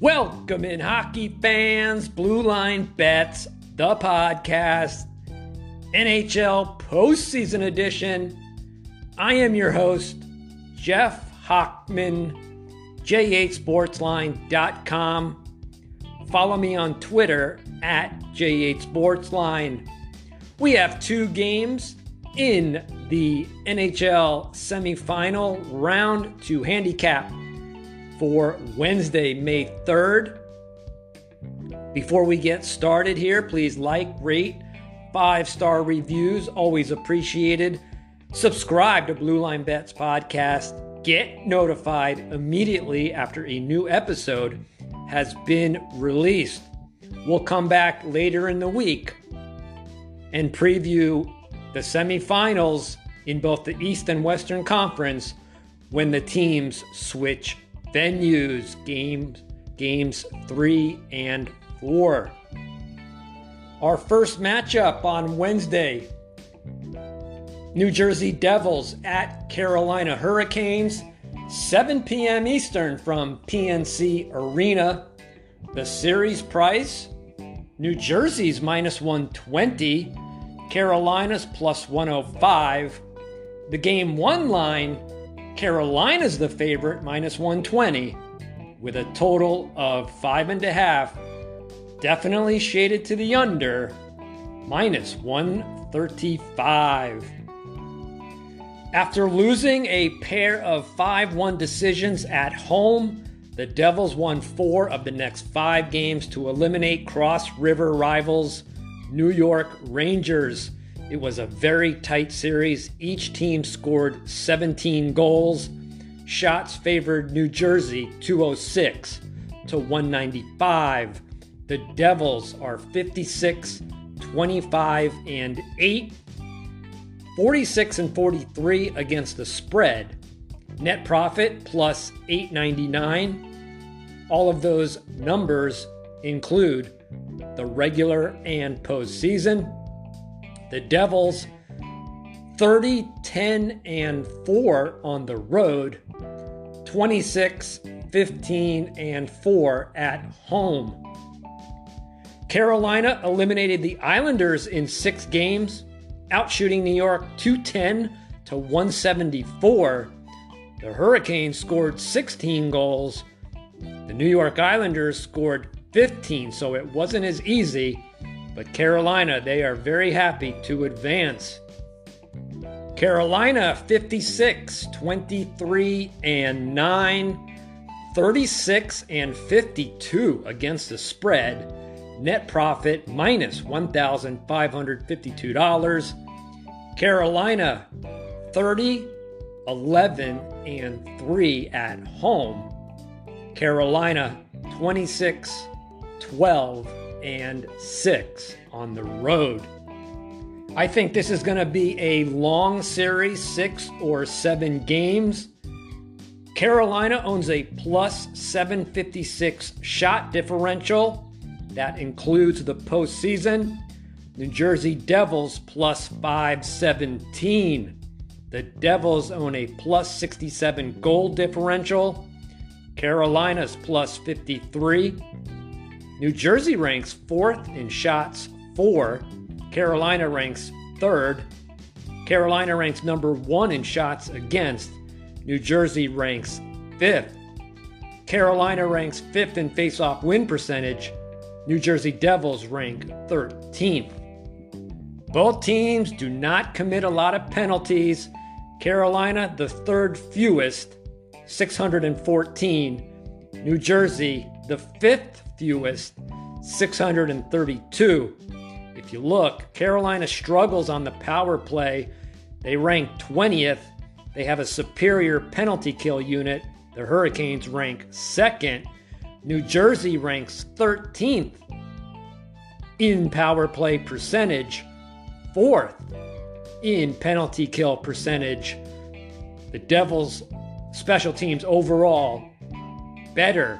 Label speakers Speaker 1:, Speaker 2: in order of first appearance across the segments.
Speaker 1: Welcome in, hockey fans, Blue Line Bets, the podcast, NHL postseason edition. I am your host, Jeff Hochman, jhsportsline.com. Follow me on Twitter at j8sportsline. We have two games in the NHL semifinal round to handicap for Wednesday, May 3rd. Before we get started here, please like, rate, five star reviews, always appreciated. Subscribe to Blue Line Bets podcast. Get notified immediately after a new episode has been released. We'll come back later in the week and preview the semifinals in both the East and Western Conference when the teams switch venues, games, games three and four. Our first matchup on Wednesday New Jersey Devils at Carolina Hurricanes, 7 p.m. Eastern from PNC Arena. The series price New Jersey's minus 120, Carolina's plus 105. The game one line Carolina's the favorite, minus 120, with a total of five and a half. Definitely shaded to the under, minus 135. After losing a pair of 5 1 decisions at home, the Devils won four of the next five games to eliminate Cross River rivals New York Rangers. It was a very tight series. Each team scored 17 goals. Shots favored New Jersey 206 to 195. The Devils are 56, 25, and 8. 46 and 43 against the spread. Net profit plus 899. All of those numbers include the regular and postseason. The Devils 30, 10, and 4 on the road, 26, 15, and 4 at home. Carolina eliminated the Islanders in six games, outshooting New York 210 to 174. The Hurricanes scored 16 goals. The New York Islanders scored 15, so it wasn't as easy but Carolina, they are very happy to advance. Carolina 56, 23 and 9, 36 and 52 against the spread. Net profit minus $1,552. Carolina 30, 11 and 3 at home. Carolina 26, 12 and six on the road. I think this is going to be a long series, six or seven games. Carolina owns a plus 756 shot differential. That includes the postseason. New Jersey Devils plus 517. The Devils own a plus 67 goal differential. Carolina's plus 53. New Jersey ranks fourth in shots for. Carolina ranks third. Carolina ranks number one in shots against. New Jersey ranks fifth. Carolina ranks fifth in faceoff win percentage. New Jersey Devils rank 13th. Both teams do not commit a lot of penalties. Carolina, the third fewest, 614. New Jersey, the fifth fewest, 632. If you look, Carolina struggles on the power play. They rank 20th. They have a superior penalty kill unit. The Hurricanes rank second. New Jersey ranks 13th in power play percentage, fourth in penalty kill percentage. The Devils' special teams overall better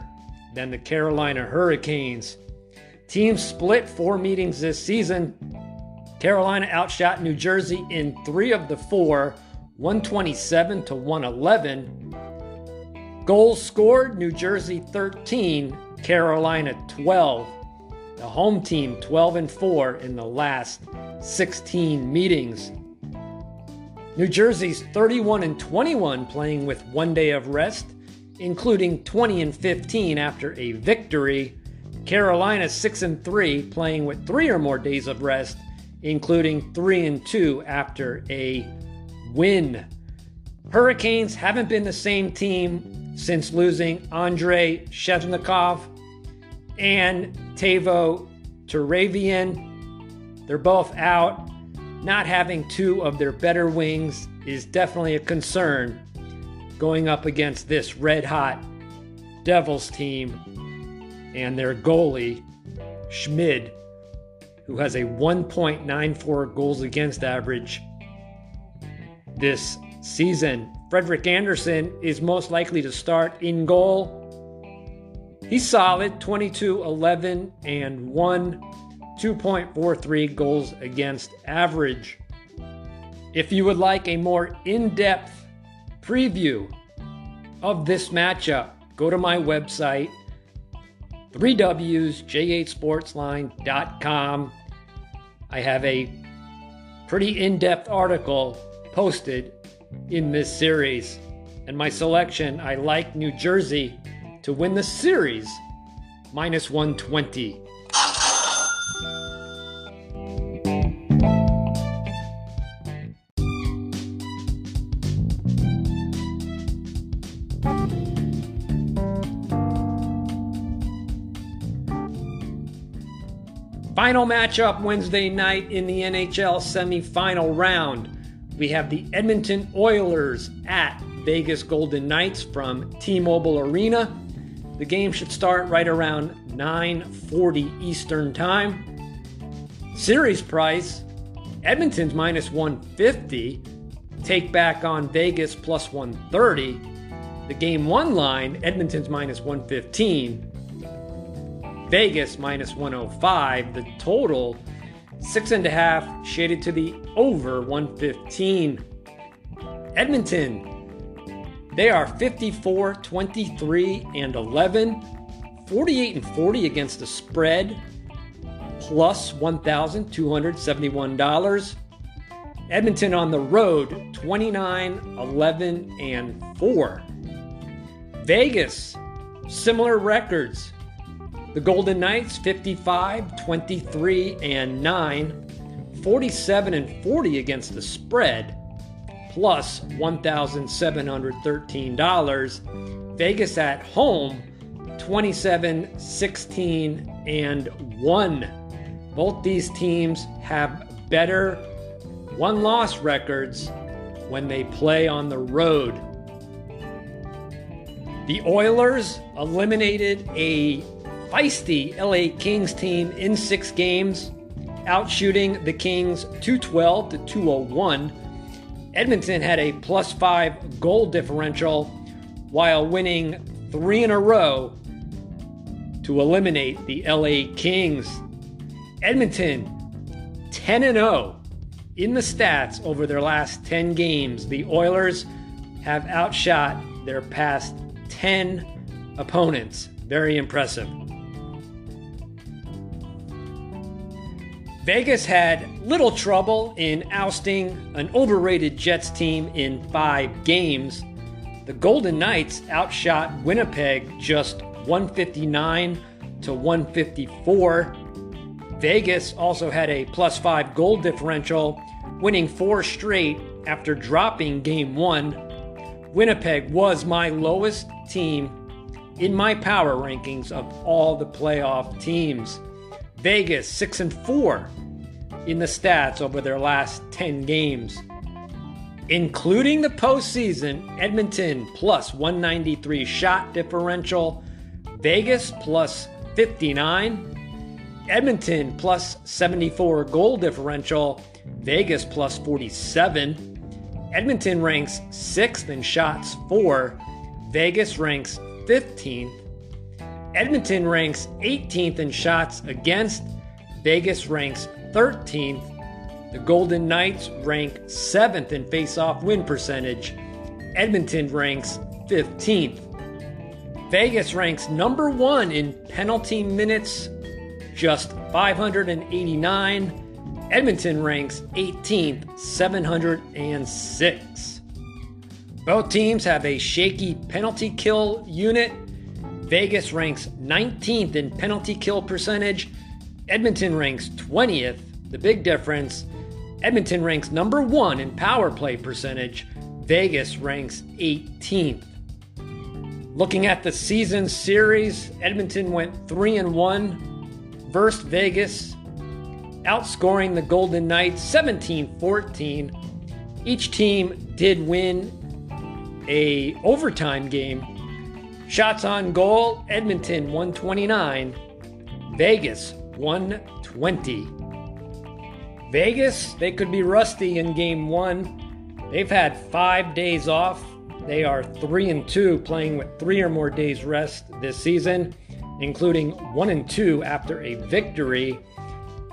Speaker 1: than the Carolina Hurricanes. Teams split four meetings this season. Carolina outshot New Jersey in three of the four, 127 to 111. Goals scored New Jersey 13, Carolina 12. The home team 12 and 4 in the last 16 meetings. New Jersey's 31 and 21 playing with one day of rest, including 20 and 15 after a victory. Carolina 6 and 3 playing with 3 or more days of rest, including 3 and 2 after a win. Hurricanes haven't been the same team since losing Andrei Svechnikov and Teuvo Teravainen. They're both out. Not having two of their better wings is definitely a concern going up against this red hot Devils team and their goalie, Schmid, who has a 1.94 goals against average this season. Frederik Andersen is most likely to start in goal. He's solid 22, 11, and 1, 2.43 goals against average. If you would like a more in depth preview of this matchup, go to my website, 3Ws, jhsportsline.com. I have a pretty in depth article posted in this series. And my selection, I like New Jersey to win the series, minus 120. Final matchup Wednesday night in the NHL semifinal round. We have the Edmonton Oilers at Vegas Golden Knights from T-Mobile Arena. The game should start right around 9:40 Eastern Time. Series price: Edmonton's minus 150. Take back on Vegas plus 130. The game one line: Edmonton's minus 115. Vegas minus 105. The total Six and a half shaded to the over 115. Edmonton, they are 54, 23, and 11, 48 and 40 against the spread, plus $1,271. Edmonton on the road, 29, 11, and 4. Vegas, similar records, the Golden Knights 55, 23, and 9, 47 and 40 against the spread, plus $1,713. Vegas at home 27, 16, and 1. Both these teams have better won loss records when they play on the road. The Oilers eliminated a feisty LA Kings team in six games, outshooting the Kings 212 to 201. Edmonton had a plus five goal differential while winning three in a row to eliminate the LA Kings. Edmonton 10 0 in the stats over their last 10 games. The Oilers have outshot their past 10 opponents. Very impressive. Vegas had little trouble in ousting an overrated Jets team in five games. The Golden Knights outshot Winnipeg just 159 to 154. Vegas also had a plus five goal differential, winning four straight after dropping game one. Winnipeg was my lowest team in my power rankings of all the playoff teams. Vegas 6 and 4 in the stats over their last 10 games. Including the postseason, Edmonton plus 193 shot differential, Vegas plus 59, Edmonton plus 74 goal differential, Vegas plus 47. Edmonton ranks 6th in shots for, Vegas ranks 15th. Edmonton ranks 18th in shots against, Vegas ranks 13th. The Golden Knights rank 7th in face-off win percentage. Edmonton ranks 15th. Vegas ranks number one in penalty minutes, just 589. Edmonton ranks 18th, 706. Both teams have a shaky penalty kill unit. Vegas ranks 19th in penalty kill percentage. Edmonton ranks 20th. The big difference Edmonton ranks number one in power play percentage. Vegas ranks 18th. Looking at the season series, Edmonton went 3 and 1 versus Vegas, outscoring the Golden Knights 17-14. Each team did win a overtime game. Shots on goal, Edmonton 129, Vegas 120. Vegas, they could be rusty in game 1. They've had 5 days off they are 3 and 2 playing with 3 or more days rest this season, including 1 and 2 after a victory.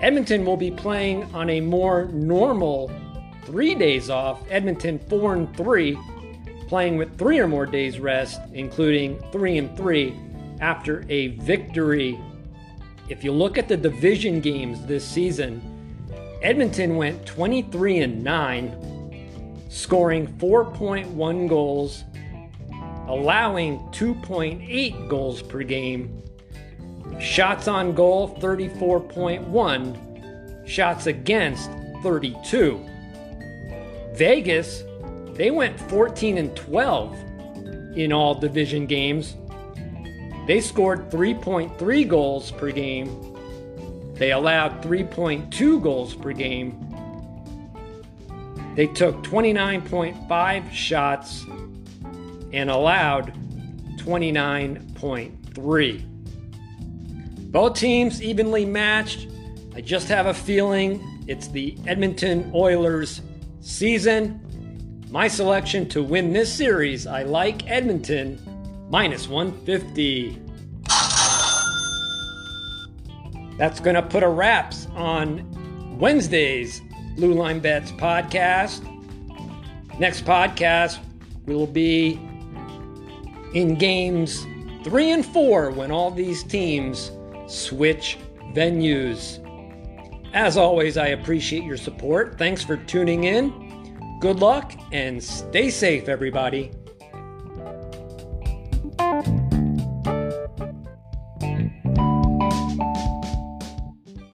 Speaker 1: Edmonton will be playing on a more normal 3 days off. Edmonton 4 and 3 playing with 3 or more days rest, including 3 and 3 after a victory. If you look at the division games this season, Edmonton went 23 and 9 scoring 4.1 goals, allowing 2.8 goals per game, shots on goal 34.1, shots against 32. Vegas, they went 14 and 12 in all division games. They scored 3.3 goals per game. They allowed 3.2 goals per game they took 29.5 shots and allowed 29.3. Both teams evenly matched. I just have a feeling it's the Edmonton Oilers season. My selection to win this series, I like Edmonton minus 150. That's going to put a wraps on Wednesday's Blue Line Bets podcast. Next podcast will be in games three and four when all these teams switch venues. As always, I appreciate your support. Thanks for tuning in. Good luck and stay safe, everybody.